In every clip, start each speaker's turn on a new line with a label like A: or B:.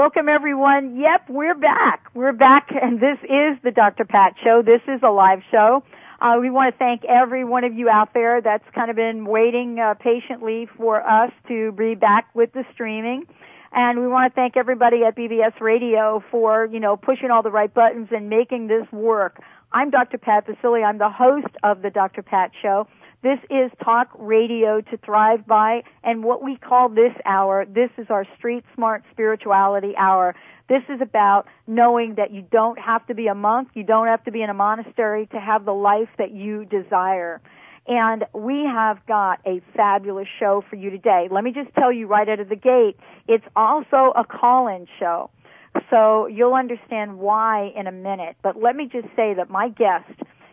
A: welcome everyone. Yep, we're back. We're back and this is the Dr. Pat Show. This is a live show. Uh, we want to thank every one of you out there that's kind of been waiting uh, patiently for us to be back with the streaming. And we want to thank everybody at BBS Radio for, you know, pushing all the right buttons and making this work. I'm Dr. Pat Baccili. I'm the host of the Dr. Pat Show. This is talk radio to thrive by, and what we call this hour, this is our street smart spirituality hour. This is about knowing that you don't have to be a monk, you don't have to be in a monastery to have the life that you desire. And we have got a fabulous show for you today. Let me just tell you right out of the gate, it's also a call-in show. So you'll understand why in a minute. But let me just say that my guest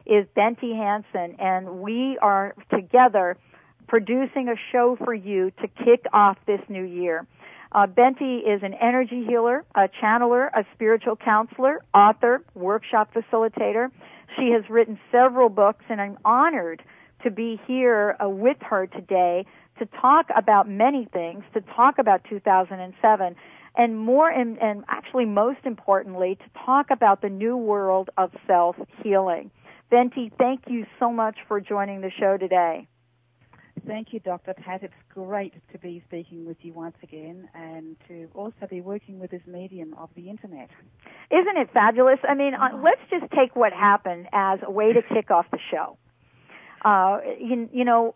A: is Bente Hansen, and we are together producing a show for you to kick off this new year. Uh, Bente is an energy healer, a channeler, a spiritual counselor, author, workshop facilitator. She has written several books, and I'm honored to be here uh, with her today to talk about many things, to talk about 2007, and more, and, and actually most importantly, to talk about the new world of self healing. Bente, thank you so much for joining the show today.
B: Thank you, Dr. Pat. It's great to be speaking with you once again and to also be working with this medium of the internet.
A: Isn't it fabulous? I mean, uh, let's just take what happened as a way to kick off the show. Uh, you, you know,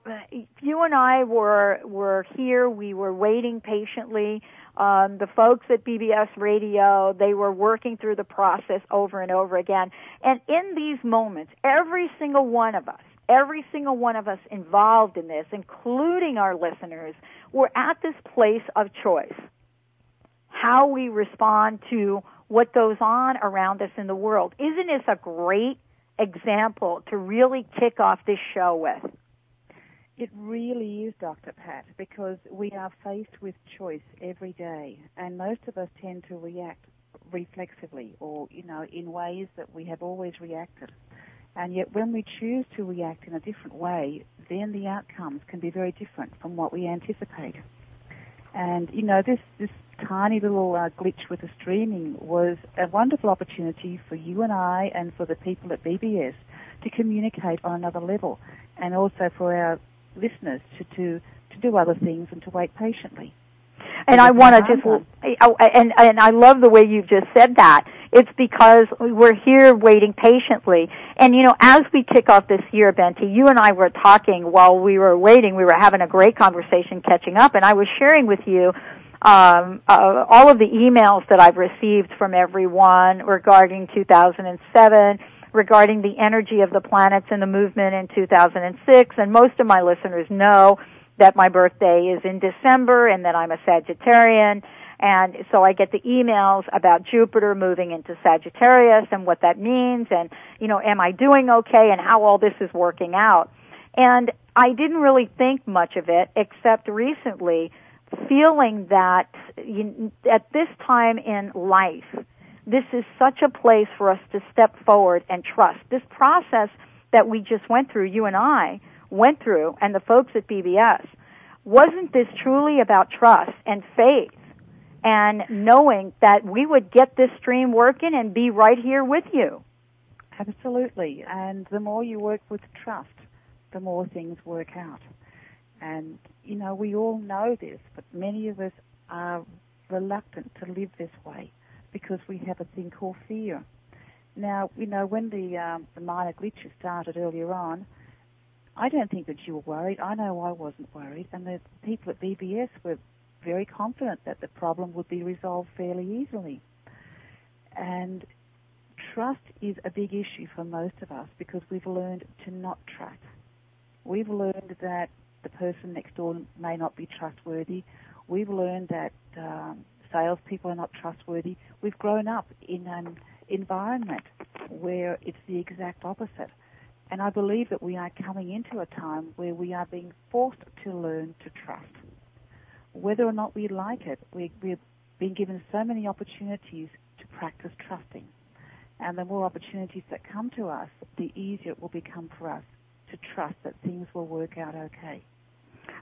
A: you and I were were here. We were waiting patiently um, the folks at BBS Radio, they were working through the process over and over again. And in these moments, every single one of us, every single one of us involved in this, including our listeners, we're at this place of choice. How we respond to what goes on around us in the world. Isn't this a great example to really kick off this show with?
B: It really is, Dr. Pat, because we are faced with choice every day, and most of us tend to react reflexively or, you know, in ways that we have always reacted. And yet when we choose to react in a different way, then the outcomes can be very different from what we anticipate. And, you know, this, this tiny little uh, glitch with the streaming was a wonderful opportunity for you and I and for the people at BBS to communicate on another level and also for our listeners to, to, to do other things and to wait patiently.
A: And I want to just, oh, and, and I love the way you've just said that. It's because we're here waiting patiently. And you know, as we kick off this year, Bente, you and I were talking while we were waiting. We were having a great conversation catching up and I was sharing with you um, uh, all of the emails that I've received from everyone regarding 2007 regarding the energy of the planets and the movement in 2006. And most of my listeners know that my birthday is in December and that I'm a Sagittarian. And so I get the emails about Jupiter moving into Sagittarius and what that means and, you know, am I doing okay and how all this is working out. And I didn't really think much of it except recently feeling that you, at this time in life, this is such a place for us to step forward and trust. This process that we just went through, you and I went through, and the folks at BBS, wasn't this truly about trust and faith and knowing that we would get this stream working and be right here with you?
B: Absolutely. And the more you work with trust, the more things work out. And, you know, we all know this, but many of us are reluctant to live this way because we have a thing called fear. Now, you know, when the, um, the minor glitches started earlier on, I don't think that you were worried. I know I wasn't worried, and the people at BBS were very confident that the problem would be resolved fairly easily. And trust is a big issue for most of us because we've learned to not trust. We've learned that the person next door may not be trustworthy. We've learned that um, salespeople are not trustworthy. We've grown up in an environment where it's the exact opposite. And I believe that we are coming into a time where we are being forced to learn to trust. Whether or not we like it, we, we've been given so many opportunities to practice trusting. And the more opportunities that come to us, the easier it will become for us to trust that things will work out okay.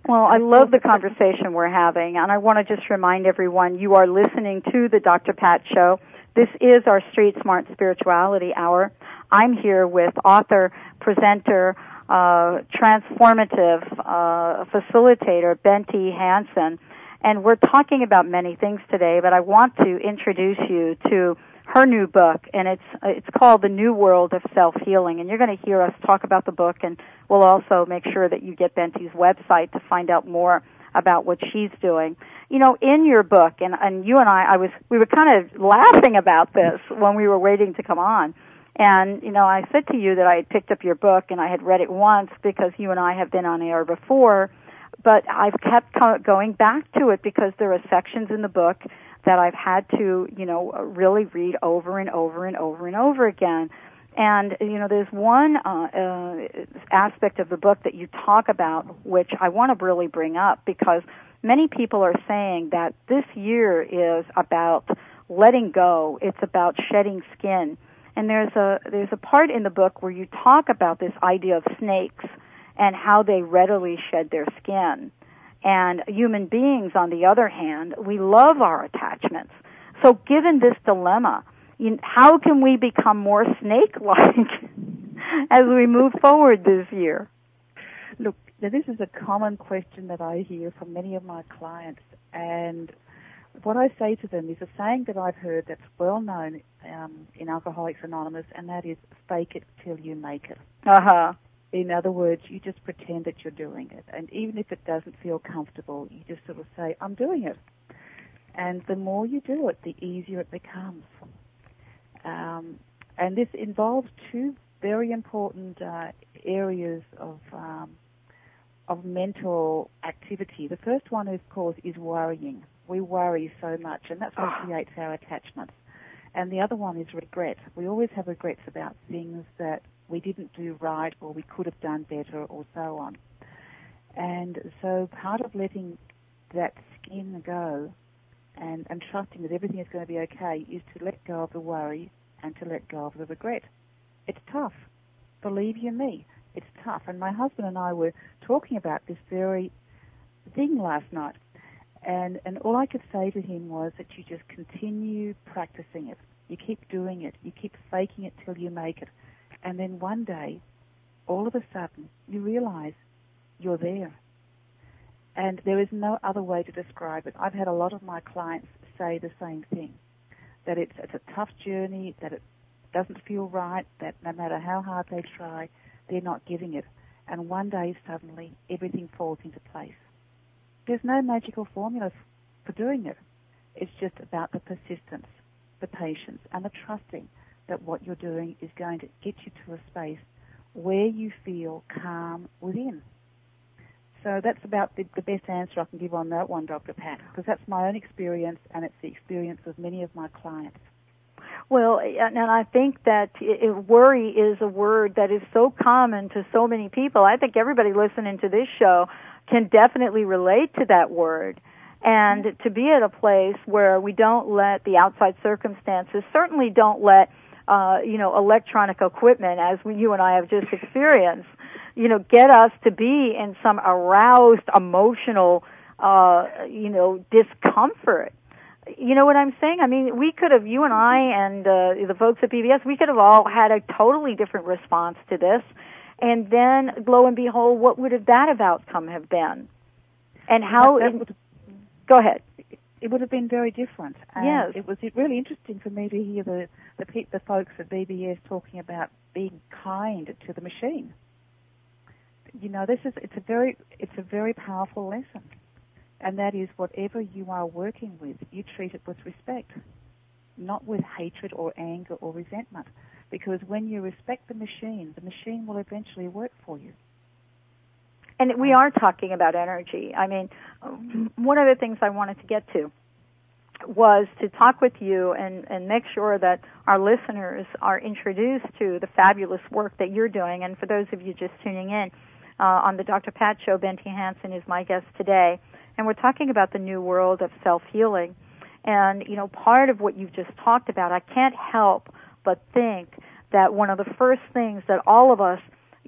A: Well, I love the conversation we're having, and I want to just remind everyone you are listening to the Dr. Pat Show. This is our Street Smart Spirituality Hour. I'm here with author, presenter, uh, transformative uh, facilitator Bente Hansen, and we're talking about many things today. But I want to introduce you to her new book, and it's it's called The New World of Self Healing. And you're going to hear us talk about the book, and we'll also make sure that you get Bente's website to find out more about what she's doing. You know, in your book, and and you and I, I was we were kind of laughing about this when we were waiting to come on. And, you know, I said to you that I had picked up your book and I had read it once because you and I have been on air before, but I've kept going back to it because there are sections in the book that I've had to, you know, really read over and over and over and over again. And you know, there's one uh, uh, aspect of the book that you talk about, which I want to really bring up because many people are saying that this year is about letting go. It's about shedding skin. And there's a there's a part in the book where you talk about this idea of snakes and how they readily shed their skin. And human beings, on the other hand, we love our attachments. So given this dilemma, how can we become more snake-like as we move forward this year?
B: Look, this is a common question that I hear from many of my clients, and what I say to them is a saying that I've heard that's well known um, in Alcoholics Anonymous, and that is fake it till you make it.
A: Uh huh.
B: In other words, you just pretend that you're doing it. And even if it doesn't feel comfortable, you just sort of say, I'm doing it. And the more you do it, the easier it becomes. Um, and this involves two very important uh, areas of um, of mental activity. The first one, of course, is worrying. We worry so much, and that's what oh. creates our attachments. And the other one is regret. We always have regrets about things that we didn't do right or we could have done better or so on. And so part of letting that skin go and, and trusting that everything is going to be okay is to let go of the worry and to let go of the regret. It's tough. Believe you me, it's tough. And my husband and I were talking about this very thing last night. And, and all I could say to him was that you just continue practicing it. You keep doing it. You keep faking it till you make it. And then one day, all of a sudden, you realize you're there. And there is no other way to describe it. I've had a lot of my clients say the same thing that it's, it's a tough journey, that it doesn't feel right, that no matter how hard they try, they're not getting it. And one day, suddenly, everything falls into place. There's no magical formula for doing it. It's just about the persistence, the patience, and the trusting that what you're doing is going to get you to a space where you feel calm within. So that's about the, the, best answer I can give on that one, Dr. Pat, because that's my own experience and it's the experience of many of my clients.
A: Well, and I think that it, worry is a word that is so common to so many people. I think everybody listening to this show can definitely relate to that word. And to be at a place where we don't let the outside circumstances, certainly don't let uh, you know, electronic equipment, as we, you and I have just experienced, you know, get us to be in some aroused emotional, uh, you know, discomfort. You know what I'm saying? I mean, we could have, you and I and uh, the folks at BBS, we could have all had a totally different response to this. And then, lo and behold, what would have that outcome have been? And how?
B: That, that would,
A: go ahead
B: it would have been very different. And
A: yes.
B: It was really interesting for me to hear the, the, the folks at BBS talking about being kind to the machine. You know, this is, it's a very, it's a very powerful lesson. And that is whatever you are working with, you treat it with respect, not with hatred or anger or resentment. Because when you respect the machine, the machine will eventually work for you.
A: And we are talking about energy. I mean, one of the things I wanted to get to was to talk with you and, and make sure that our listeners are introduced to the fabulous work that you're doing. And for those of you just tuning in uh, on the Dr. Pat Show, Bente Hansen is my guest today. And we're talking about the new world of self healing. And, you know, part of what you've just talked about, I can't help but think that one of the first things that all of us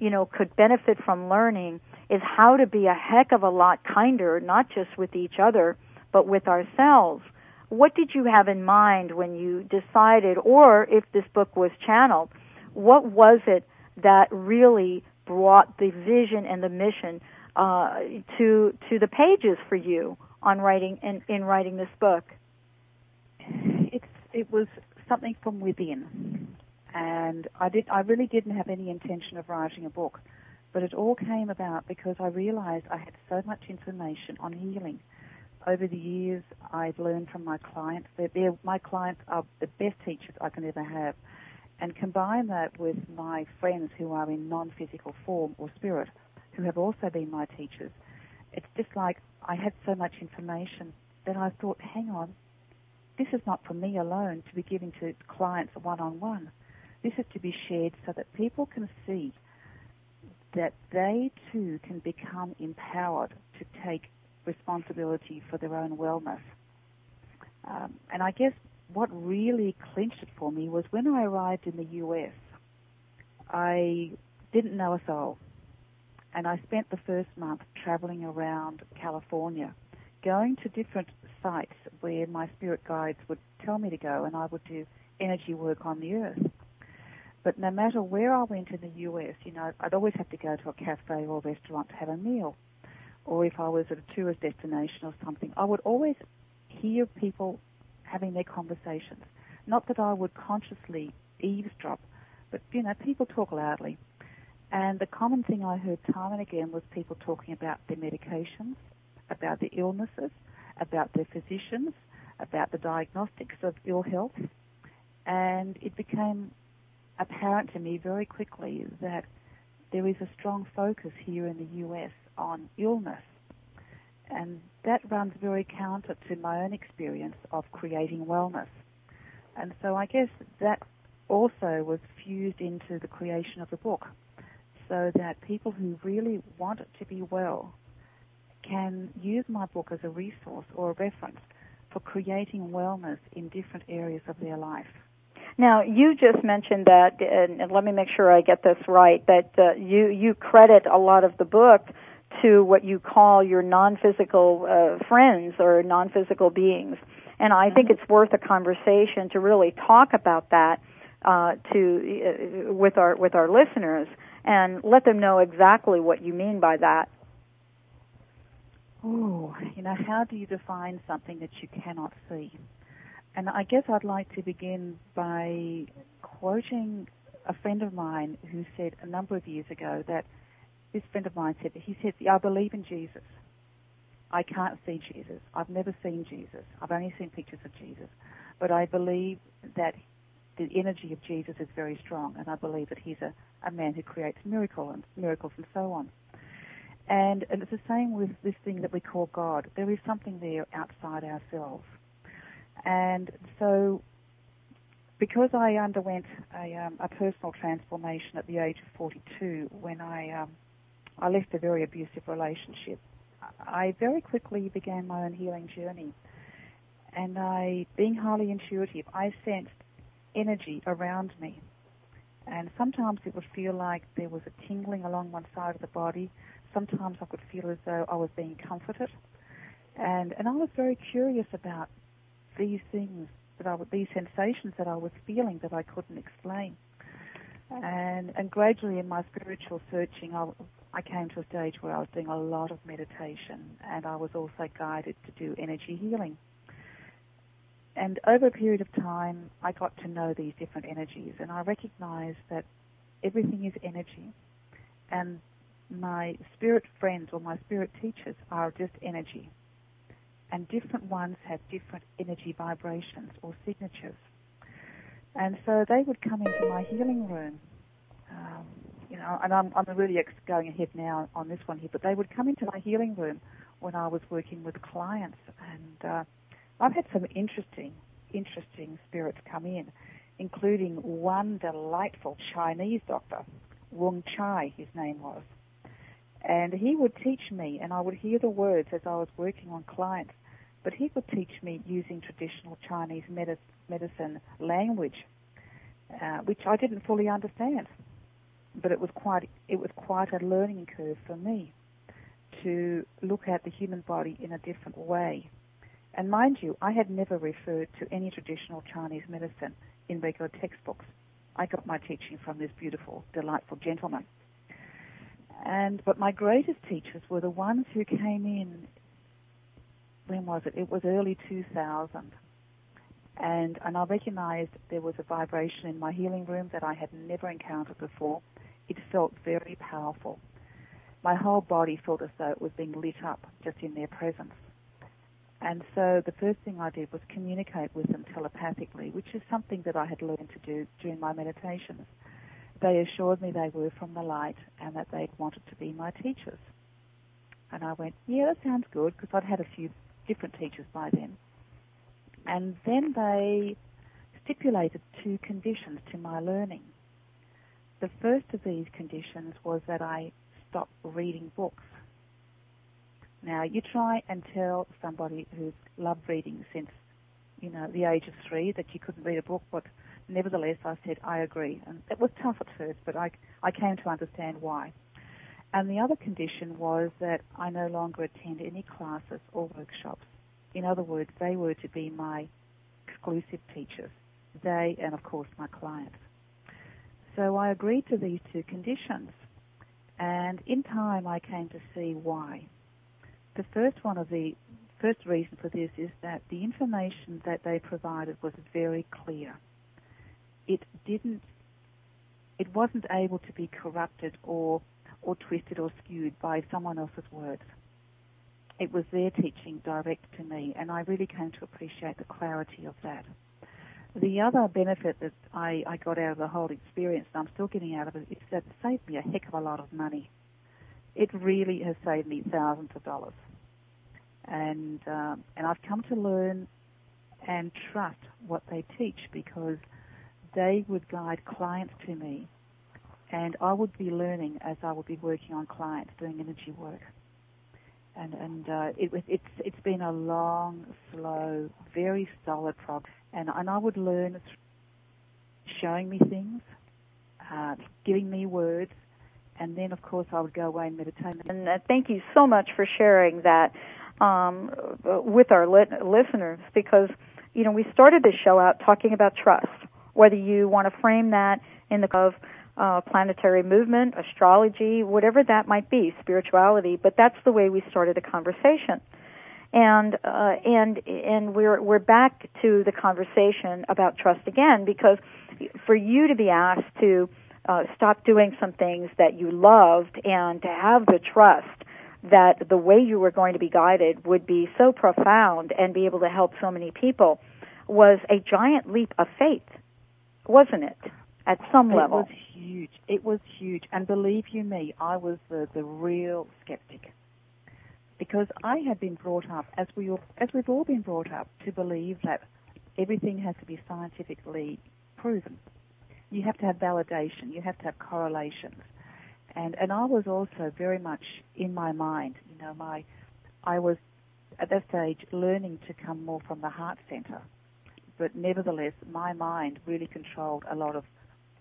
A: you know, could benefit from learning is how to be a heck of a lot kinder, not just with each other, but with ourselves. What did you have in mind when you decided, or if this book was channeled, what was it that really brought the vision and the mission uh, to to the pages for you on writing in, in writing this book?
B: It's it was something from within, and I did I really didn't have any intention of writing a book, but it all came about because I realized I had so much information on healing. Over the years, I've learned from my clients. They're, my clients are the best teachers I can ever have and combine that with my friends who are in non-physical form or spirit, who have also been my teachers, it's just like I had so much information that I thought, hang on, this is not for me alone to be giving to clients one-on-one. This is to be shared so that people can see that they too can become empowered to take responsibility for their own wellness. Um, and I guess what really clinched it for me was when I arrived in the US, I didn't know a soul. And I spent the first month traveling around California, going to different sites where my spirit guides would tell me to go, and I would do energy work on the earth. But no matter where I went in the US, you know, I'd always have to go to a cafe or a restaurant to have a meal. Or if I was at a tourist destination or something, I would always hear people having their conversations. Not that I would consciously eavesdrop, but you know, people talk loudly. And the common thing I heard time and again was people talking about their medications, about their illnesses, about their physicians, about the diagnostics of ill health. And it became apparent to me very quickly that there is a strong focus here in the US on illness and that runs very counter to my own experience of creating wellness. And so I guess that also was fused into the creation of the book so that people who really want to be well can use my book as a resource or a reference for creating wellness in different areas of their life.
A: Now, you just mentioned that, and, let me make sure I get this right, that uh, you, you credit a lot of the book to what you call your non-physical uh, friends or non-physical beings. And I think mm-hmm. it's worth a conversation to really talk about that uh, to uh, with our with our listeners and let them know exactly what you mean by that.
B: Oh, you know, how do you define something that you cannot see? And I guess I'd like to begin by quoting a friend of mine who said a number of years ago that this friend of mine said, he said, I believe in Jesus. I can't see Jesus. I've never seen Jesus. I've only seen pictures of Jesus. But I believe that the energy of Jesus is very strong, and I believe that he's a, a man who creates miracle and miracles and so on. And, and it's the same with this thing that we call God. There is something there outside ourselves. And so, because I underwent a, um, a personal transformation at the age of 42 when I um, I left a very abusive relationship. I very quickly began my own healing journey. And I, being highly intuitive, I sensed energy around me. And sometimes it would feel like there was a tingling along one side of the body. Sometimes I could feel as though I was being comforted. And, and I was very curious about these things, that I, these sensations that I was feeling that I couldn't explain. And, and gradually in my spiritual searching, I, I came to a stage where I was doing a lot of meditation and I was also guided to do energy healing. And over a period of time, I got to know these different energies and I recognized that everything is energy. And my spirit friends or my spirit teachers are just energy. And different ones have different energy vibrations or signatures. And so they would come into my healing room. Um, you know, and I'm, I'm really going ahead now on this one here, but they would come into my healing room when I was working with clients, and uh, I've had some interesting, interesting spirits come in, including one delightful Chinese doctor, Wong Chai, his name was, and he would teach me, and I would hear the words as I was working on clients, but he could teach me using traditional Chinese medicine language, uh, which I didn't fully understand. but it was quite it was quite a learning curve for me to look at the human body in a different way. And mind you, I had never referred to any traditional Chinese medicine in regular textbooks. I got my teaching from this beautiful, delightful gentleman. And but my greatest teachers were the ones who came in. When was it? It was early 2000, and and I recognised there was a vibration in my healing room that I had never encountered before. It felt very powerful. My whole body felt as though it was being lit up just in their presence. And so the first thing I did was communicate with them telepathically, which is something that I had learned to do during my meditations. They assured me they were from the light and that they wanted to be my teachers. And I went, yeah, that sounds good, because I'd had a few different teachers by then. And then they stipulated two conditions to my learning. The first of these conditions was that I stop reading books. Now, you try and tell somebody who's loved reading since, you know, the age of three that you couldn't read a book, but nevertheless, I said, I agree. And it was tough at first, but I, I came to understand why. And the other condition was that I no longer attend any classes or workshops. In other words, they were to be my exclusive teachers. They and, of course, my clients. So I agreed to these two conditions. And in time, I came to see why. The first one of the first reason for this is that the information that they provided was very clear. It didn't, it wasn't able to be corrupted or, or twisted or skewed by someone else's words. It was their teaching direct to me, and I really came to appreciate the clarity of that. The other benefit that I, I got out of the whole experience, and I'm still getting out of it, is that it saved me a heck of a lot of money. It really has saved me thousands of dollars, and um, and I've come to learn and trust what they teach because they would guide clients to me, and I would be learning as I would be working on clients doing energy work. And and uh, it was it's it's been a long, slow, very solid progress and, and I would learn showing me things, uh, giving me words, and then of course I would go away and meditate.
A: And uh, thank you so much for sharing that um, with our listeners because you know we started this show out talking about trust. Whether you want to frame that in the of uh, planetary movement, astrology, whatever that might be, spirituality, but that's the way we started a conversation and uh, and and we're we're back to the conversation about trust again because for you to be asked to uh, stop doing some things that you loved and to have the trust that the way you were going to be guided would be so profound and be able to help so many people was a giant leap of faith, wasn't it? At some
B: it
A: level,
B: it was huge. It was huge, and believe you me, I was the the real skeptic because I had been brought up, as we all, as we've all been brought up, to believe that everything has to be scientifically proven. You have to have validation. You have to have correlations, and and I was also very much in my mind. You know, my I was at that stage learning to come more from the heart center, but nevertheless, my mind really controlled a lot of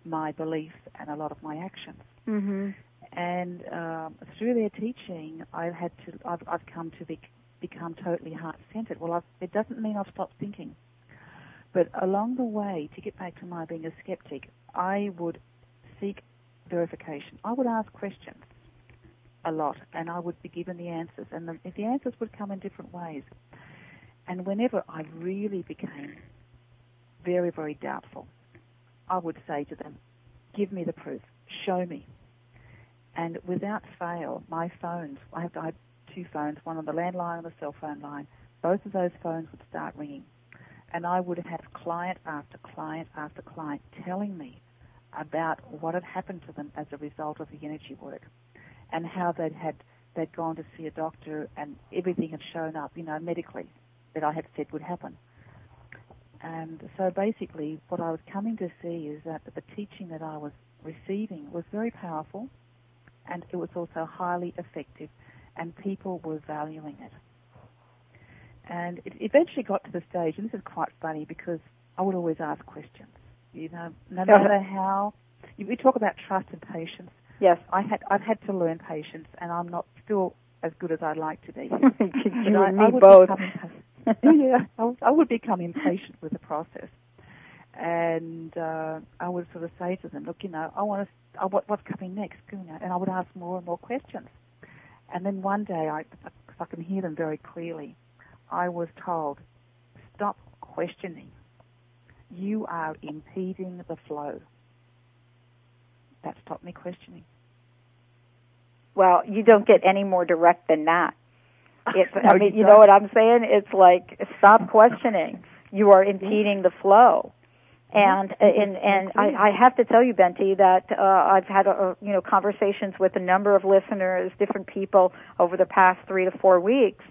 B: my beliefs and a lot of my actions.
A: Mm-hmm
B: and um, through their teaching, I've had to, I've, I've come to be, become totally heart-centered. Well, I've, it doesn't mean I've stopped thinking, but along the way, to get back to my being a skeptic, I would seek verification. I would ask questions a lot, and I would be given the answers, and the, the answers would come in different ways. And whenever I really became very, very doubtful, I would say to them, "Give me the proof. Show me." And without fail, my phones, I have, I two phones, one on the landline and the cell phone line, both of those phones would start ringing. And I would have client after client after client telling me about what had happened to them as a result of the energy work and how they'd had they'd gone to see a doctor and everything had shown up, you know, medically that I had said would happen. And so basically what I was coming to see is that the teaching that I was receiving was very powerful and it was also highly effective, and people were valuing it. And it eventually got to the stage, and this is quite funny because I would always ask questions. You know, no matter how we talk about trust and patience.
A: Yes.
B: I had I've had to learn patience, and I'm not still as good as I'd like to be.
A: you
B: I,
A: and me
B: I
A: both.
B: Become, yeah, I, I would become impatient with the process, and uh, I would sort of say to them, "Look, you know, I want to. Uh, what, what's coming next?" You know, and I would ask more and more questions. And then one day, I, I can hear them very clearly, I was told, "Stop questioning. You are impeding the flow." That stopped me questioning.
A: Well, you don't get any more direct than that. It, I mean,
B: you
A: know what I'm saying? It's like stop questioning. You are impeding the flow. And and and I, I have to tell you, Bente, that uh, I've had uh, you know conversations with a number of listeners, different people over the past three to four weeks,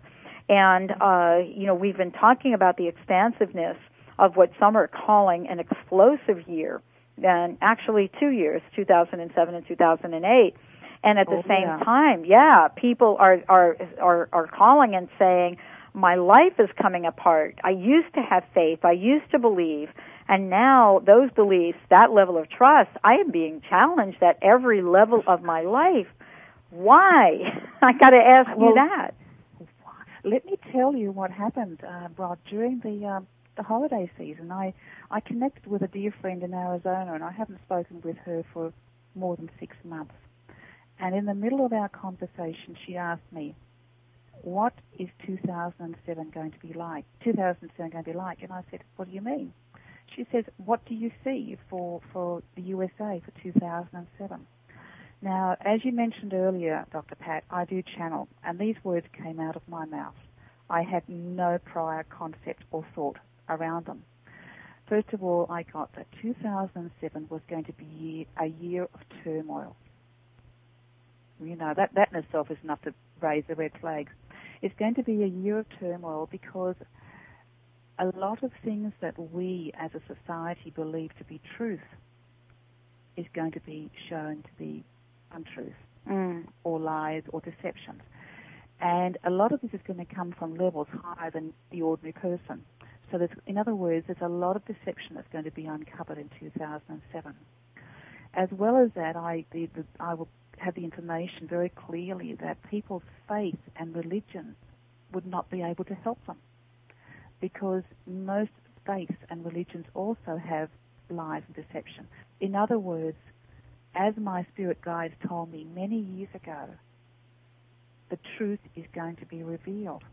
A: and uh, you know we've been talking about the expansiveness of what some are calling an explosive year, and actually two years, 2007 and 2008. And at the
B: Oh,
A: same
B: yeah.
A: time, yeah, people are are are are calling and saying, "My life is coming apart. I used to have faith. I used to believe, and now those beliefs, that level of trust, I am being challenged at every level of my life. Why? I got to ask you that.
B: Let me tell you what happened, uh, Rod. During the um, the holiday season, I I connected with a dear friend in Arizona, and I haven't spoken with her for more than six months. And in the middle of our conversation, she asked me, "What is 2007 going to be like? 2007 going to be like?" And I said, "What do you mean?" She says, "What do you see for for the USA for 2007?" Now, as you mentioned earlier, Dr. Pat, I do channel, and these words came out of my mouth. I had no prior concept or thought around them. First of all, I got that 2007 was going to be a year of turmoil. You know, that, that in itself is enough to raise the red flags. It's going to be a year of turmoil because a lot of things that we as a society believe to be truth is going to be shown to be untruth
A: Mm.
B: or lies or deceptions. And a lot of this is going to come from levels higher than the ordinary person. So there's, in other words, there's a lot of deception that's going to be uncovered in 2007. As well as that, I, the, the, I will have the information very clearly that people's faith and religion would not be able to help them. Because most faiths and religions also have lies and deception. In other words, as my spirit guides told me many years ago, the truth is going to be revealed.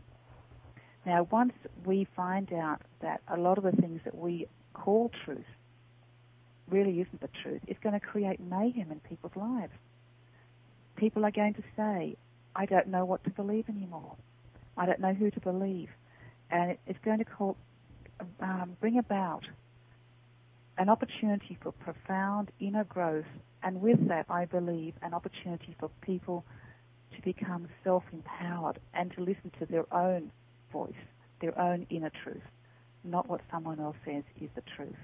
B: Now, once we find out that a lot of the things that we call truth really isn't the truth, it's going to create mayhem in people's lives. People are going to say, I don't know what to believe anymore. I don't know who to believe. And it's going to call, um, bring about an opportunity for profound inner growth, and with that, I believe, an opportunity for people to become self empowered and to listen to their own voice, their own inner truth, not what someone else says is the truth.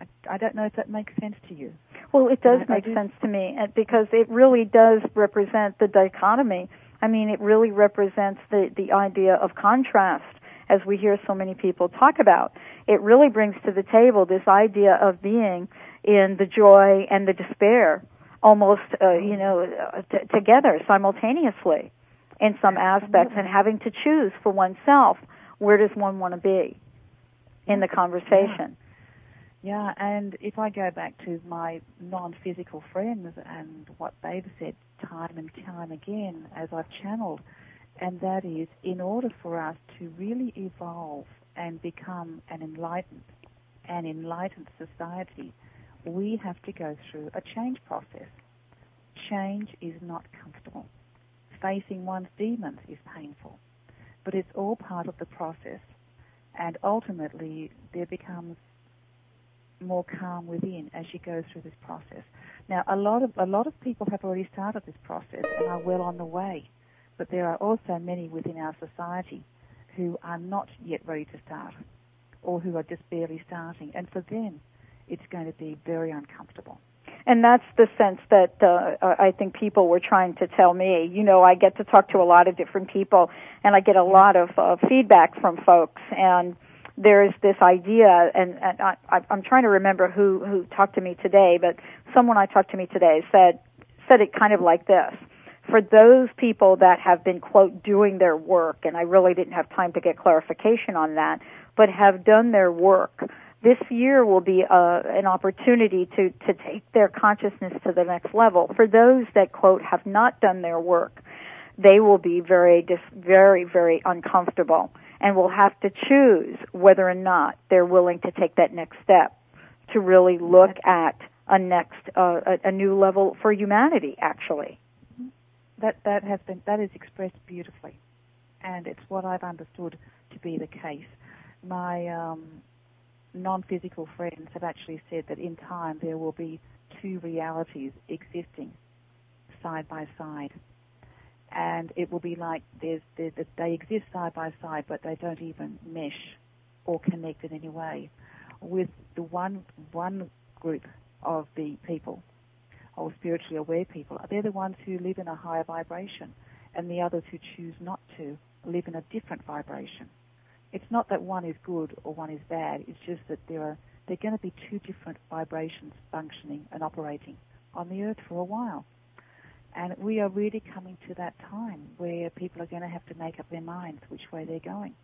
B: I, I don't know if that makes sense to you.
A: Well, it does
B: I- I
A: make
B: do-
A: sense to me because it really does represent the dichotomy. I mean, it really represents the, the idea of contrast as we hear so many people talk about. It really brings to the table this idea of being in the joy and the despair almost, uh, you know, uh, t- together simultaneously in some aspects and having to choose for oneself where does one want to be in the conversation.
B: Yeah, and if I go back to my non-physical friends and what they've said time and time again as I've channeled, and that is in order for us to really evolve and become an enlightened an enlightened society, we have to go through a change process. Change is not comfortable. Facing one's demons is painful, but it's all part of the process. And ultimately, there becomes more calm within as you go through this process. Now, a lot of a lot of people have already started this process and are well on the way, but there are also many within our society who are not yet ready to start, or who are just barely starting, and for them, it's going to be very uncomfortable.
A: And that's the sense that uh, I think people were trying to tell me. You know, I get to talk to a lot of different people, and I get a lot of uh, feedback from folks. And there's this idea, and, and I, I'm trying to remember who who talked to me today, but someone I talked to me today said said it kind of like this. For those people that have been quote doing their work, and I really didn't have time to get clarification on that, but have done their work, this year will be uh, an opportunity to to take their consciousness to the next level. For those that quote have not done their work, they will be very very very uncomfortable and will have to choose whether or not they're willing to take that next step to really look at a next uh, a, a new level for humanity actually.
B: That that has been that is expressed beautifully. And it's what I've understood to be the case. My um, non-physical friends have actually said that in time there will be two realities existing side by side and it will be like there's, there's, they exist side by side, but they don't even mesh or connect in any way with the one one group of the people or spiritually aware people. They're the ones who live in a higher vibration, and the others who choose not to live in a different vibration. It's not that one is good or one is bad. It's just that there are there are going to be two different vibrations functioning and operating on the earth for a while. And we are really coming to that time where people are going to have to make up their minds which way they're going.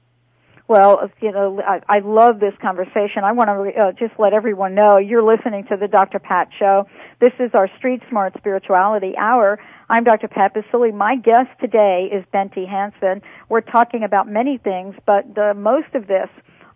A: Well, you know, I, I love this conversation. I want to uh, just let everyone know you're listening to the Dr. Pat Show. This is our Street Smart Spirituality Hour. I'm Dr. Pat Baccili. My guest today is Bente Hansen. We're talking about many things, but the, most of this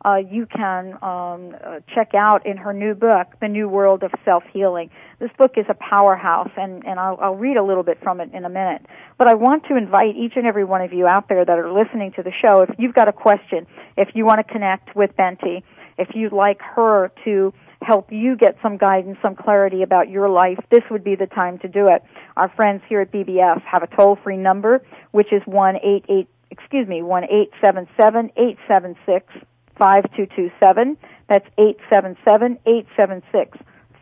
A: uh, you can um, uh, check out in her new book, The New World of Self Healing. This book is a powerhouse, and, and I'll, I'll read a little bit from it in a minute. But I want to invite each and every one of you out there that are listening to the show, if you've got a question, if you want to connect with Bente, if you'd like her to help you get some guidance, some clarity about your life, this would be the time to do it. Our friends here at BBS have a toll-free number, which is one eight eight excuse me one eight seven seven eight seven six 5227. That's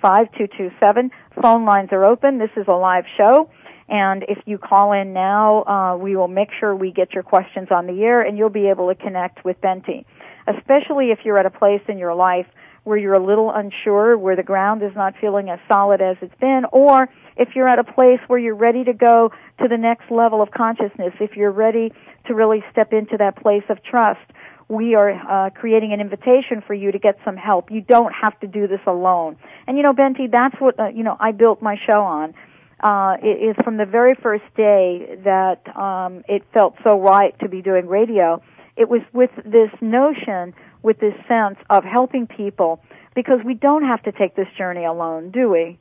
A: 877-876-5227. Phone lines are open. This is a live show. And if you call in now, uh, we will make sure we get your questions on the air and you'll be able to connect with Bente. Especially if you're at a place in your life where you're a little unsure, where the ground is not feeling as solid as it's been, or if you're at a place where you're ready to go to the next level of consciousness, if you're ready to really step into that place of trust, we are uh, creating an invitation for you to get some help. You don't have to do this alone. And you know, Bente, that's what uh, you know I built my show on. Uh, it is from the very first day that um, it felt so right to be doing radio. It was with this notion, with this sense of helping people, because we don't have to take this journey alone, do we?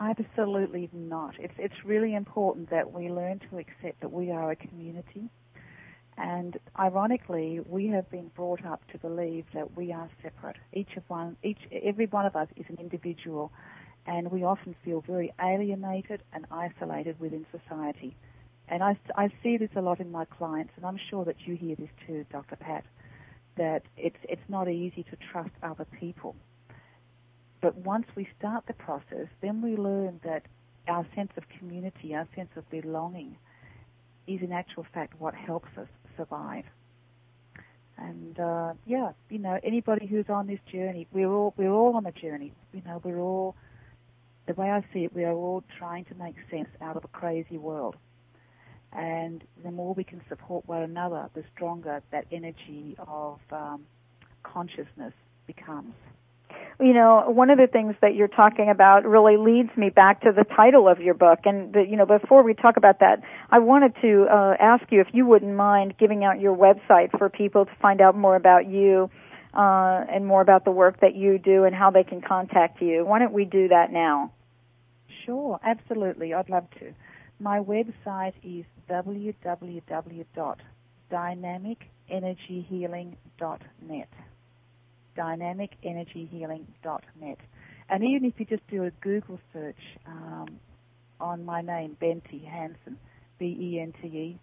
B: Absolutely not. It's it's really important that we learn to accept that we are a community and ironically, we have been brought up to believe that we are separate. Each of one, each, every one of us is an individual, and we often feel very alienated and isolated within society. And I, I see this a lot in my clients, and I'm sure that you hear this too, Dr. Pat, that it's, it's not easy to trust other people. But once we start the process, then we learn that our sense of community, our sense of belonging, is in actual fact what helps us survive. And uh, yeah, you know, anybody who's on this journey, we're all we're all on a journey. You know, we're all the way I see it, we are all trying to make sense out of a crazy world. And the more we can support one another, the stronger that energy of um, consciousness becomes
A: you know, one of the things that you're talking about really leads me back to the title of your book. And, the, you know, before we talk about that, I wanted to uh, ask you if you wouldn't mind giving out your website for people to find out more about you uh, and more about the work that you do and how they can contact you. Why don't we do that now?
B: Sure, absolutely. I'd love to. My website is www.dynamicenergyhealing.net dynamicenergyhealing.net. And even if you just do a Google search um, on my name, Bente Hansen, B-E-N-T-E,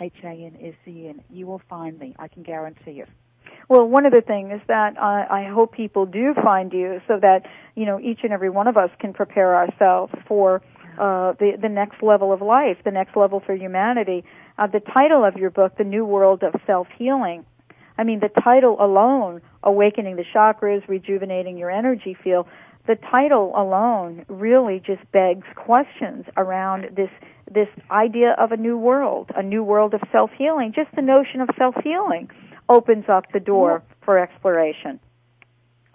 B: H-A-N-S-E-N, you will find me. I can guarantee it.
A: Well, one of the things that I hope people do find you so that, you know, each and every one of us can prepare ourselves for uh, the, the next level of life, the next level for humanity. Uh, the title of your book, The New World of Self-Healing, I mean, the title alone, Awakening the Chakras, Rejuvenating Your Energy Field, the title alone really just begs questions around this this idea of a new world, a new world of self healing. Just the notion of self healing opens up the door for exploration.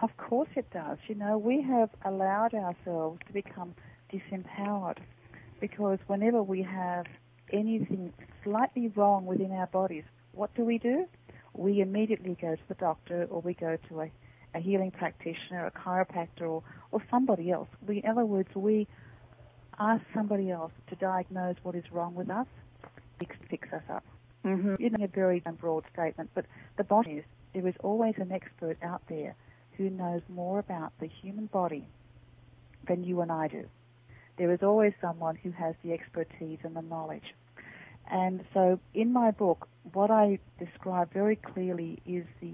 B: Of course it does. You know, we have allowed ourselves to become disempowered because whenever we have anything slightly wrong within our bodies, what do we do? We immediately go to the doctor or we go to a, a healing practitioner, a chiropractor, or, or somebody else. We, in other words, we ask somebody else to diagnose what is wrong with us, fix, fix us up.
A: Mm-hmm.
B: It's a very broad statement, but the bottom is there is always an expert out there who knows more about the human body than you and I do. There is always someone who has the expertise and the knowledge. And so in my book, what I describe very clearly is the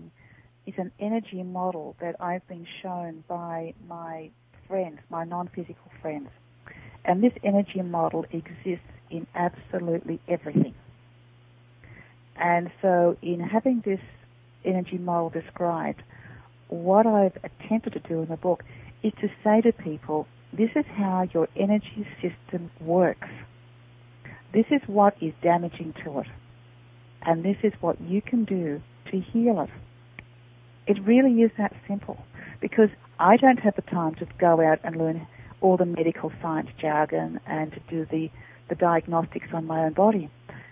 B: is an energy model that I've been shown by my friends, my non-physical friends. And this energy model exists in absolutely everything. And so in having this energy model described, what I've attempted to do in the book is to say to people, this is how your energy system works. This is what is damaging to it. And this is what you can do to heal it. It really is that simple. Because I don't have the time to go out and learn all the medical science jargon and to do the, the diagnostics on my own body.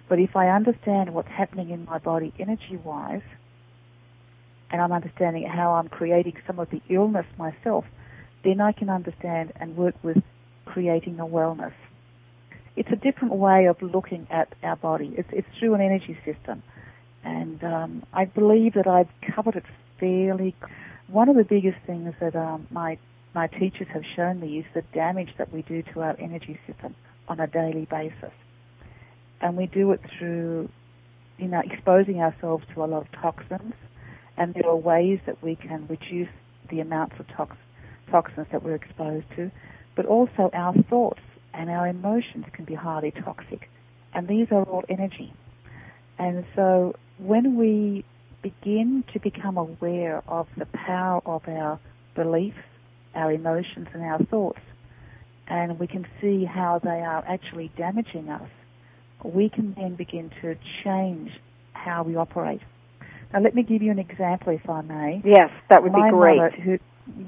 B: But if I understand what's happening in my body energy wise, and I'm understanding how I'm creating some of the illness myself, then I can understand and work with creating a wellness. It's a different way of looking at our body. It's, it's through an energy system. And um, I believe that I've covered it fairly. One of the biggest things that um, my my teachers have shown me is the damage that we do to our energy system on a daily basis. And we do it through, you know, exposing ourselves to a lot of toxins, and there are ways that we can reduce the amounts of tox- toxins that we're exposed to, but also our thoughts and our emotions can be highly toxic. And these are all energy. And so when we begin to become aware of the power of our beliefs, our emotions and our thoughts, and we can see how they are actually damaging us, we can then begin to change how we operate. Now, let me give you an example, if I may.
A: Yes, that would
B: my
A: be great.
B: Mother who,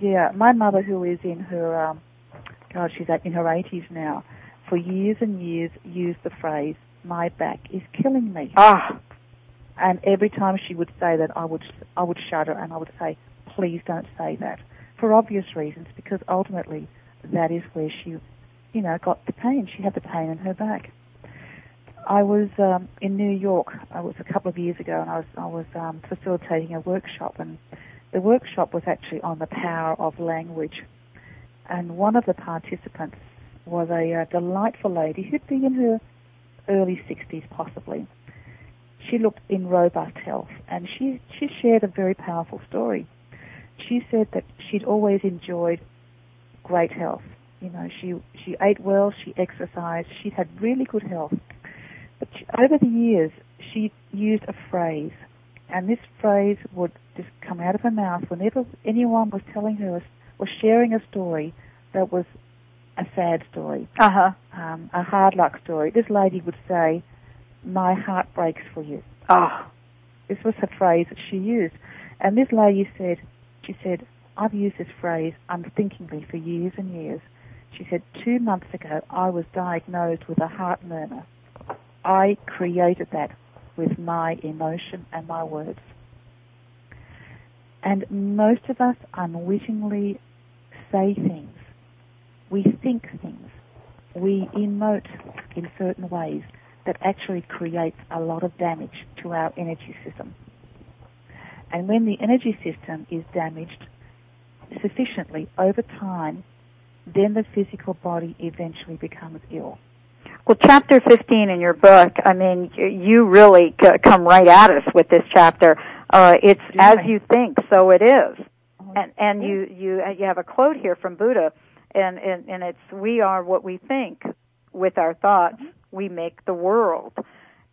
B: yeah, my mother, who is in her, um, God, she's in her 80s now, for years and years used the phrase, "My back is killing me."
A: Ah,
B: And every time she would say that, I would, I would shudder and I would say, "Please don't say that," for obvious reasons, because ultimately, that is where she, you know, got the pain. She had the pain in her back. I was um, in New York. I was a couple of years ago, and I was I was um, facilitating a workshop, and the workshop was actually on the power of language. And one of the participants was a uh, delightful lady who'd be in her early 60s, possibly. She looked in robust health, and she she shared a very powerful story. She said that she'd always enjoyed great health. You know, she she ate well, she exercised, she had really good health. But she, over the years, she used a phrase, and this phrase would just come out of her mouth whenever anyone was telling her was sharing a story that was a sad story,
A: uh huh.
B: um, a hard luck story. This lady would say, "My heart breaks for you."
A: Ah,
B: This was her phrase that she used, and this lady said, "She said I've used this phrase unthinkingly for years and years." She said, two months ago, I was diagnosed with a heart murmur. I created that with my emotion and my words. And most of us unwittingly say things. We think things. We emote in certain ways that actually creates a lot of damage to our energy system. And when the energy system is damaged sufficiently over time, then the physical body eventually becomes ill.
A: Well, chapter 15 in your book, I mean, you- really come right at us with this chapter. Uh, it's
B: Do
A: as
B: I?
A: you think, so it is.
B: Oh,
A: And and you you uh, you have a quote here from Buddha, and and and it's we are what we think with our thoughts.
B: Mm-hmm.
A: We make the world,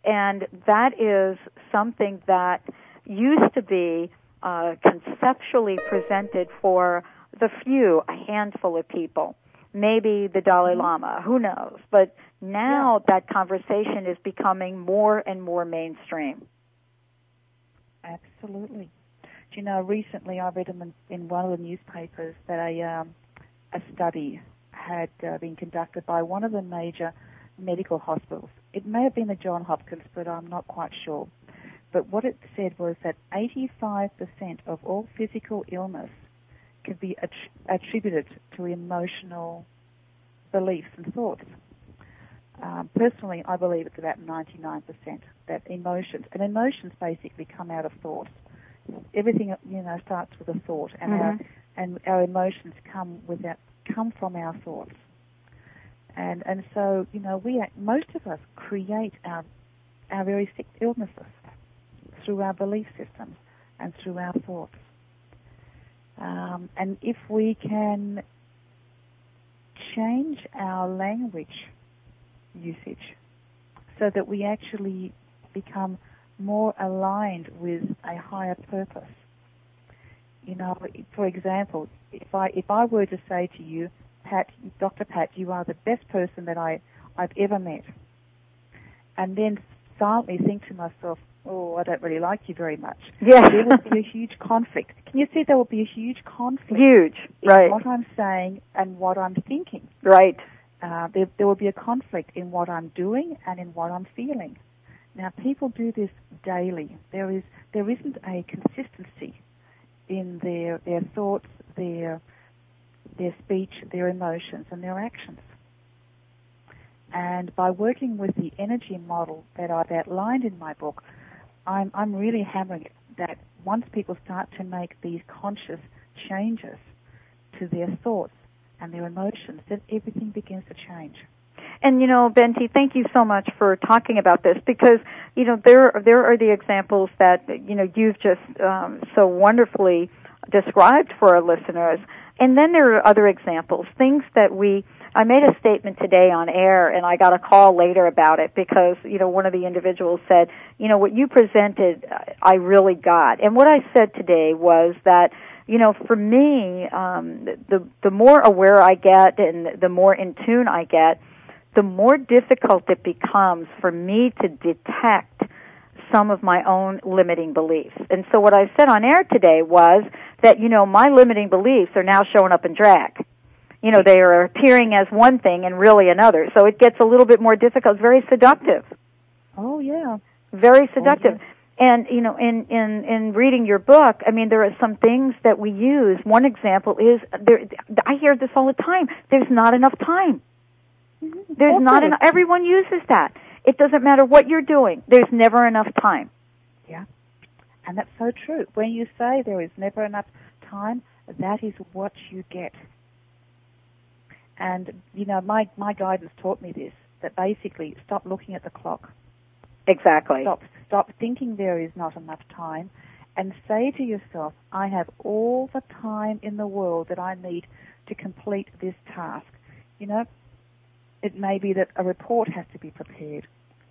A: and that is something that used to be uh, conceptually presented for the few, a handful of people, maybe the Dalai
B: Mm-hmm.
A: Lama, who knows? But now that conversation is becoming more and more mainstream.
B: Absolutely. You know, recently I read in, in one of the newspapers that a, um, a study had uh, been conducted by one of the major medical hospitals. It may have been the John Hopkins, but I'm not quite sure. But what it said was that 85% of all physical illness can be att- attributed to emotional beliefs and thoughts. Um, personally, I believe it's about 99% that emotions, and emotions basically come out of thoughts. Everything, you know, starts with a thought, and our
A: Mhm.
B: and our emotions come with that, come from our thoughts. And and so, you know, we most of us create our our very sick illnesses through our belief systems and through our thoughts. Um, and if we can change our language usage so that we actually become more aligned with a higher purpose. You know, for example, if I if I were to say to you, Pat, Dr. Pat, you are the best person that I I've ever met, and then silently think to myself, oh, I don't really like you very much.
A: Yeah.
B: There would be a huge conflict. Can you see there will be a huge conflict
A: Huge.
B: in
A: Right.
B: what I'm saying and what I'm thinking?
A: Right.
B: uh, there, there will be a conflict in what I'm doing and in what I'm feeling. Now, people do this daily. There is there isn't a consistency in their their thoughts, their their speech, their emotions, and their actions. And by working with the energy model that I've outlined in my book, I'm I'm really hammering it that once people start to make these conscious changes to their thoughts and their emotions, then everything begins to change.
A: And you know, Bente, thank you so much for talking about this because you know there there are the examples that you know you've just um, so wonderfully described for our listeners, and then there are other examples, things that we. I made a statement today on air, and I got a call later about it because you know one of the individuals said, you know, what you presented, I really got, and what I said today was that you know, for me, um, the the more aware I get and the more in tune I get, the more difficult it becomes for me to detect some of my own limiting beliefs. And so what I said on air today was that, you know, my limiting beliefs are now showing up in drag. You know, they are appearing as one thing and really another. So it gets a little bit more difficult. It's very seductive.
B: Oh yeah,
A: Very seductive.
B: Mhm.
A: And you know, in in in reading your book, I mean, there are some things that we use. One example is there. I hear this all the time. There's not enough time. There's
B: Of
A: not enough. Everyone uses that. It doesn't matter what you're doing. There's never enough time.
B: Yeah, and that's so true. When you say there is never enough time, that is what you get. And, you know, my, my guidance taught me this, that basically stop looking at the clock.
A: Exactly.
B: Stop, stop thinking there is not enough time and say to yourself, I have all the time in the world that I need to complete this task. You know, it may be that a report has to be prepared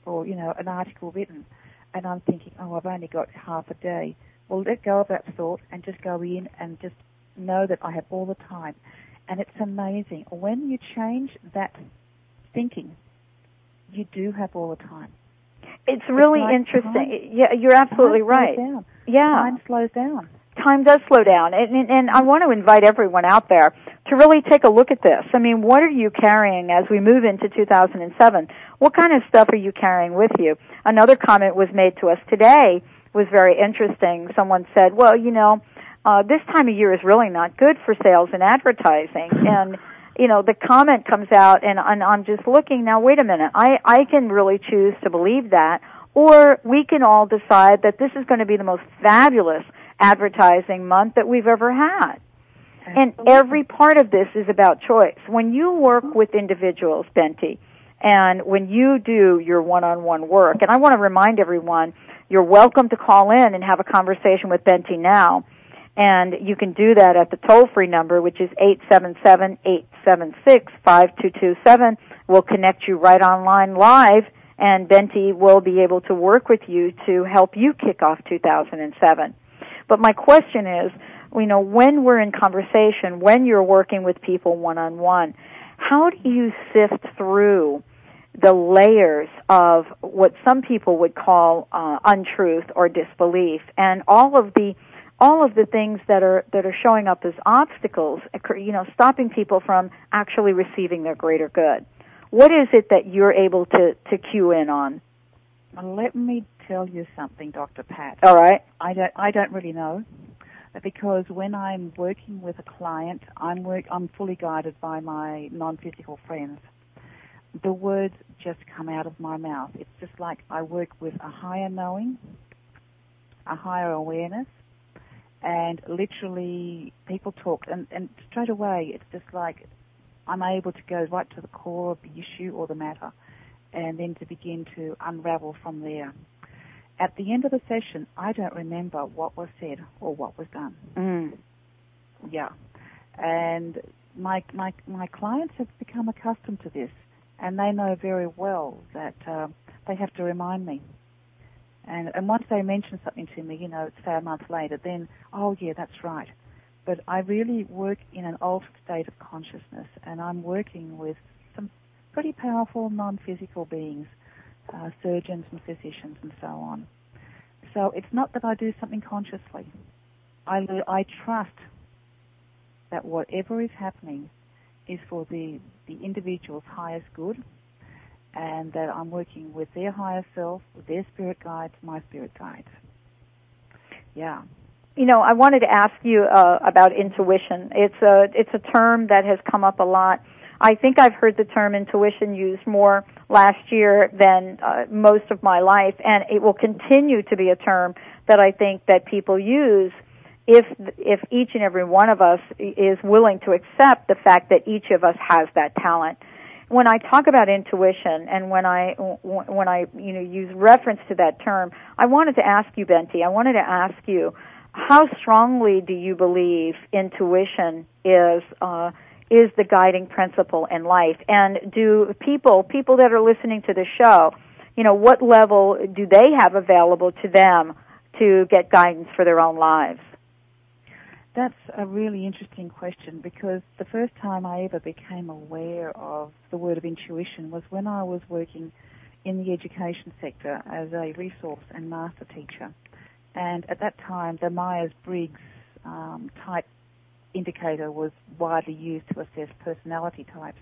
B: or, you know, an article written and I'm thinking, oh, I've only got half a day. Well, let go of that thought and just go in and just know that I have all the time. And it's amazing. When you change that thinking, you do have all the time.
A: It's really
B: like
A: interesting.
B: time-
A: Yeah, you're absolutely right. Yeah.
B: Time slows down.
A: Time does slow down and, and, and I want to invite everyone out there to really take a look at this. I mean, what are you carrying as we move into 2007? What kind of stuff are you carrying with you? Another comment was made to us today was very interesting. Someone said, well, you know, uh, this time of year is really not good for sales and advertising. And, you know, the comment comes out and, and I'm just looking, now wait a minute, I, I can really choose to believe that or we can all decide that this is going to be the most fabulous advertising month that we've ever had. And every part of this is about choice. When you work mm-hmm. with individuals, Bente, and when you do your one-on-one work, and I want to remind everyone, you're welcome to call in and have a conversation with Bente now. And you can do that at the toll-free number, which is 877-876-5227. We'll connect you right online live and Bente will be able to work with you to help you kick off 2007. But my question is, you know, when we're in conversation, when you're working with people one on one, how do you sift through the layers of what some people would call uh, untruth or disbelief, and all of the all of the things that are that are showing up as obstacles, you know, stopping people from actually receiving their greater good. What is it that you're able to to cue in on?
B: Let me tell you something, Dr. Pat.
A: All right.
B: I don't I don't really know because when I'm working with a client, I'm work I'm fully guided by my non-physical friends. The words just come out of my mouth. It's just like I work with a higher knowing, a higher awareness, and literally people talk and, and straight away it's just like I'm able to go right to the core of the issue or the matter and then to begin to unravel from there. At the end of the session, I don't remember what was said or what was done.
A: Mm.
B: Yeah. And my, my, my clients have become accustomed to this and they know very well that uh, they have to remind me and, and once they mention something to me, you know, say a month later, then, oh yeah, that's right. But I really work in an altered state of consciousness, and I'm working with some pretty powerful non-physical beings, uh, surgeons and physicians and so on. So it's not that I do something consciously. I, I trust that whatever is happening is for the, the individual's highest good and that I'm working with their higher self, with their spirit guides, my spirit guides. Yeah.
A: You know, I wanted to ask you uh, about intuition. It's a it's a term that has come up a lot. I think I've heard the term intuition used more last year than uh, most of my life, and it will continue to be a term that I think that people use if if each and every one of us is willing to accept the fact that each of us has that talent when I talk about intuition and when I when I you know use reference to that term, I wanted to ask you, Bente. I wanted to ask you, how strongly do you believe intuition is uh, is the guiding principle in life? And do people people that are listening to the show, you know, what level do they have available to them to get guidance for their own lives?
B: That's a really interesting question because the first time I ever became aware of the word of intuition was when I was working in the education sector as a resource and master teacher. And at that time, the Myers-Briggs um, type indicator was widely used to assess personality types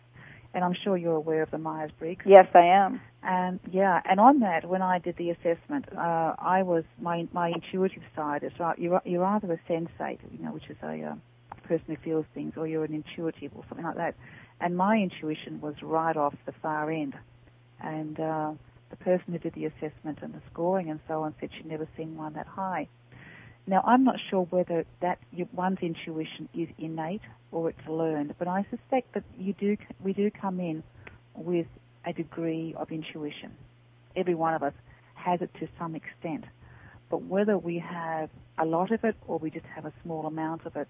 B: and I'm sure you're aware of the Myers Briggs.
A: Yes, I am.
B: And yeah, and on that, when I did the assessment, uh, I was my my intuitive side is right. You're you're either a sensate, you know, which is a uh, person who feels things, or you're an intuitive or something like that. And my intuition was right off the far end. And uh, the person who did the assessment and the scoring and so on said she'd never seen one that high. Now, I'm not sure whether that one's intuition is innate or it's learned, but I suspect that you do, we do come in with a degree of intuition. Every one of us has it to some extent. But whether we have a lot of it or we just have a small amount of it,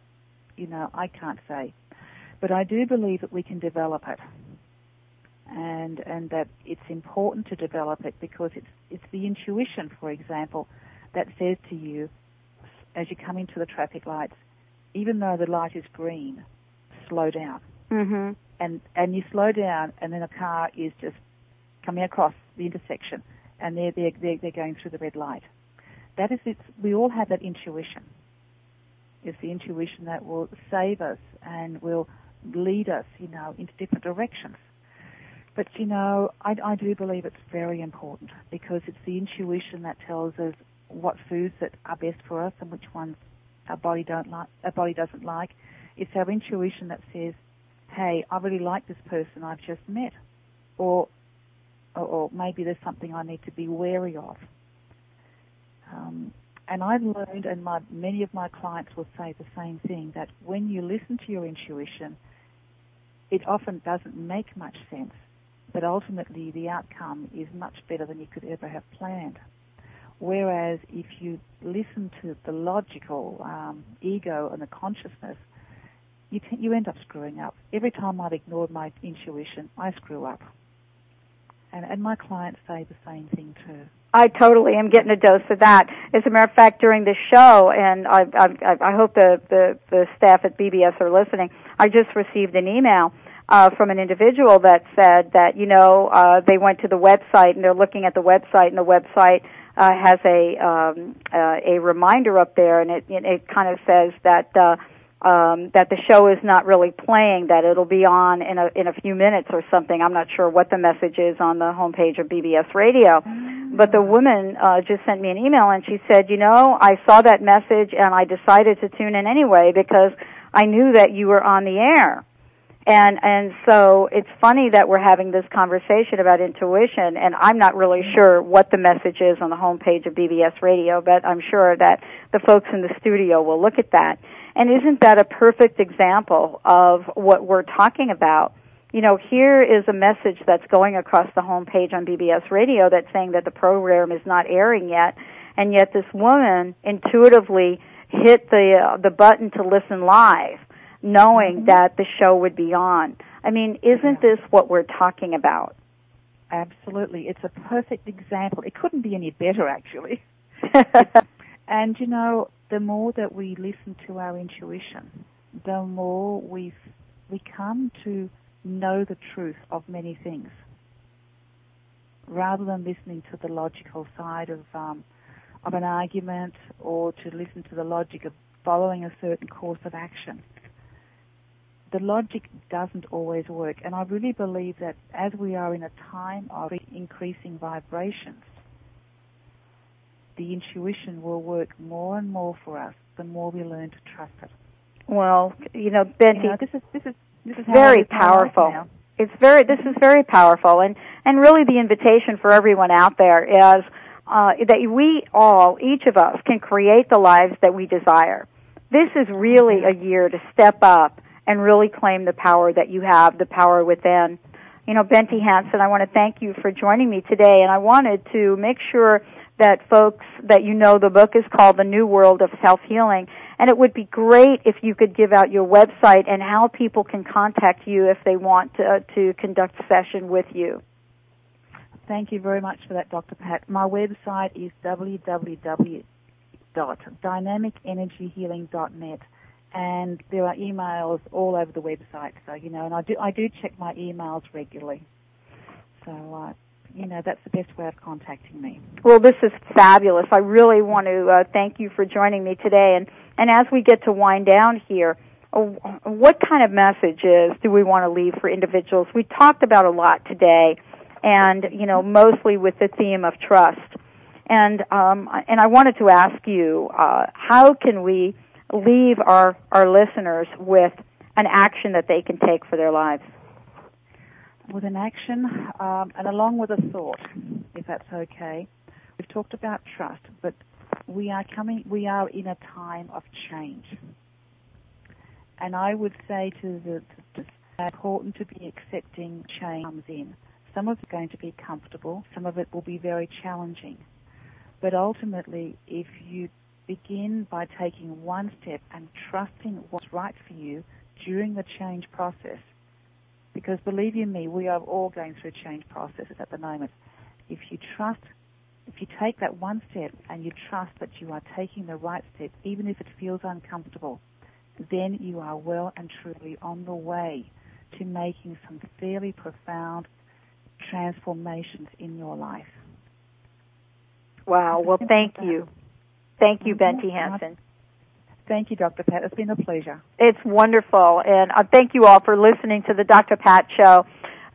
B: you know, I can't say. But I do believe that we can develop it. And, and that it's important to develop it because it's, it's the intuition, for example, that says to you, as you come into the traffic lights, even though the light is green, slow down.
A: Mm-hmm.
B: And and you slow down, and then a car is just coming across the intersection, and they're they're they're, they're going through the red light. That is, it's, we all have that intuition. It's the intuition that will save us and will lead us, you know, into different directions. But you know, I, I do believe it's very important because it's the intuition that tells us what foods that are best for us and which ones our body don't like, our body doesn't like. It's our intuition that says, "Hey, I really like this person I've just met," or, or, or maybe there's something I need to be wary of. Um, and I've learned, and my, many of my clients will say the same thing, that when you listen to your intuition, it often doesn't make much sense, but ultimately the outcome is much better than you could ever have planned. Whereas if you listen to the logical um, ego and the consciousness, you, t- you end up screwing up. Every time I've ignored my intuition, I screw up. And, and my clients say the same thing too.
A: I totally am getting a dose of that. As a matter of fact, during the show, and I, I, I hope the, the, the staff at BBS are listening, I just received an email uh, from an individual that said that, you know, uh, they went to the website and they're looking at the website and the website uh, has a, um, uh, a reminder up there and it, it, kind of says that, uh, um, that the show is not really playing, that it'll be on in a in a few minutes or something. I'm not sure what the message is on the homepage of BBS Radio, mm-hmm. but the woman uh, just sent me an email and she said, you know, I saw that message and I decided to tune in anyway because I knew that you were on the air. And and so it's funny that we're having this conversation about intuition, and I'm not really sure what the message is on the homepage of BBS Radio, but I'm sure that the folks in the studio will look at that. And isn't that a perfect example of what we're talking about? You know, here is a message that's going across the homepage on BBS Radio that's saying that the program is not airing yet, and yet this woman intuitively hit the uh, the button to listen live, knowing mm-hmm. that the show would be on. I mean, isn't this what we're talking about?
B: Absolutely. It's a perfect example. It couldn't be any better, actually. and you know, the more that we listen to our intuition, the more we we come to know the truth of many things, rather than listening to the logical side of um, of an argument or to listen to the logic of following a certain course of action. The logic doesn't always work, and I really believe that as we are in a time of increasing vibrations, the intuition will work more and more for us the more we learn to trust it.
A: Well, you know, Bente,
B: you know, this is this is this is
A: very powerful. It's very this is very powerful, and and really the invitation for everyone out there is uh, that we all, each of us, can create the lives that we desire. This is really a year to step up and really claim the power that you have, the power within. You know, Bente Hansen, I want to thank you for joining me today, and I wanted to make sure that folks that you know the book is called The New World of Self Healing. And it would be great if you could give out your website and how people can contact you if they want to, uh, to conduct a session with you.
B: Thank you very much for that, Dr. Pat. My website is www.dynamicenergyhealing.net and there are emails all over the website. So you know, and I do I do check my emails regularly. So uh, you know, that's the best way of contacting me.
A: Well, this is fabulous. I really want to uh, thank you for joining me today. And, and as we get to wind down here, uh, what kind of messages do we want to leave for individuals? We talked about a lot today, and, you know, mostly with the theme of trust. And, um, and I wanted to ask you, uh, how can we leave our, our listeners with an action that they can take for their lives?
B: with an action um, and along with a thought, if that's okay. We've talked about trust, but we are coming, we are in a time of change. And I would say to the, it's important to be accepting change comes in. Some of it's going to be comfortable, some of it will be very challenging. But ultimately, if you begin by taking one step and trusting what's right for you during the change process, because believe you me, we are all going through change processes at the moment. If you trust, if you take that one step and you trust that you are taking the right step, even if it feels uncomfortable, then you are well and truly on the way to making some fairly profound transformations in your life.
A: Wow. Well, thank you. Thank you, Bente Hansen.
B: Thank you, Dr. Pat. It's been a pleasure.
A: It's wonderful. And uh, thank you all for listening to the Dr. Pat Show.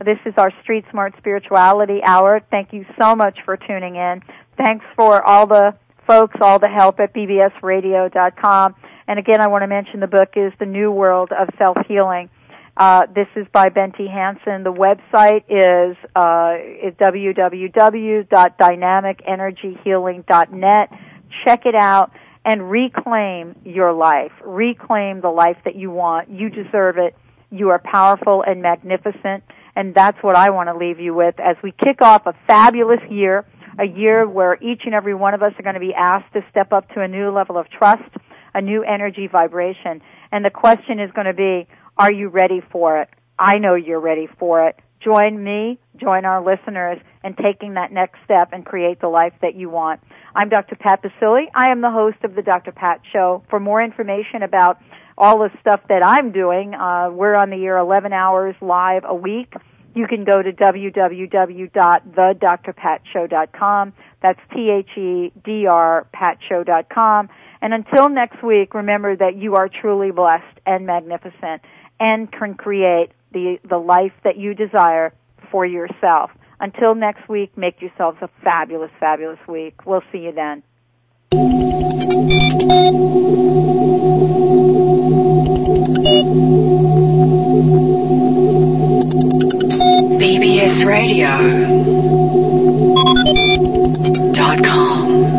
A: This is our Street Smart Spirituality Hour. Thank you so much for tuning in. Thanks for all the folks, all the help at bbsradio.com. And again, I want to mention the book is The New World of Self Healing. Uh, this is by Bente Hansen. The website is uh, www.dynamicenergyhealing.net. Check it out and reclaim your life. Reclaim the life that you want. You deserve it. You are powerful and magnificent. And that's what I want to leave you with as we kick off a fabulous year, a year where each and every one of us are going to be asked to step up to a new level of trust, a new energy vibration. And the question is going to be, are you ready for it? I know you're ready for it. join me, join our listeners in taking that next step and create the life that you want. I'm Dr. Pat Baccili. I am the host of the Dr. Pat Show. For more information about all the stuff that I'm doing, uh, we're on the air 11 hours live a week. You can go to www.thedrpatshow.com. That's T-H-E-D-R patshow.com. And until next week, remember that you are truly blessed and magnificent and can create the, the life that you desire for yourself. Until next week, make yourselves a fabulous, fabulous week. We'll see you then.
C: BBSradio.com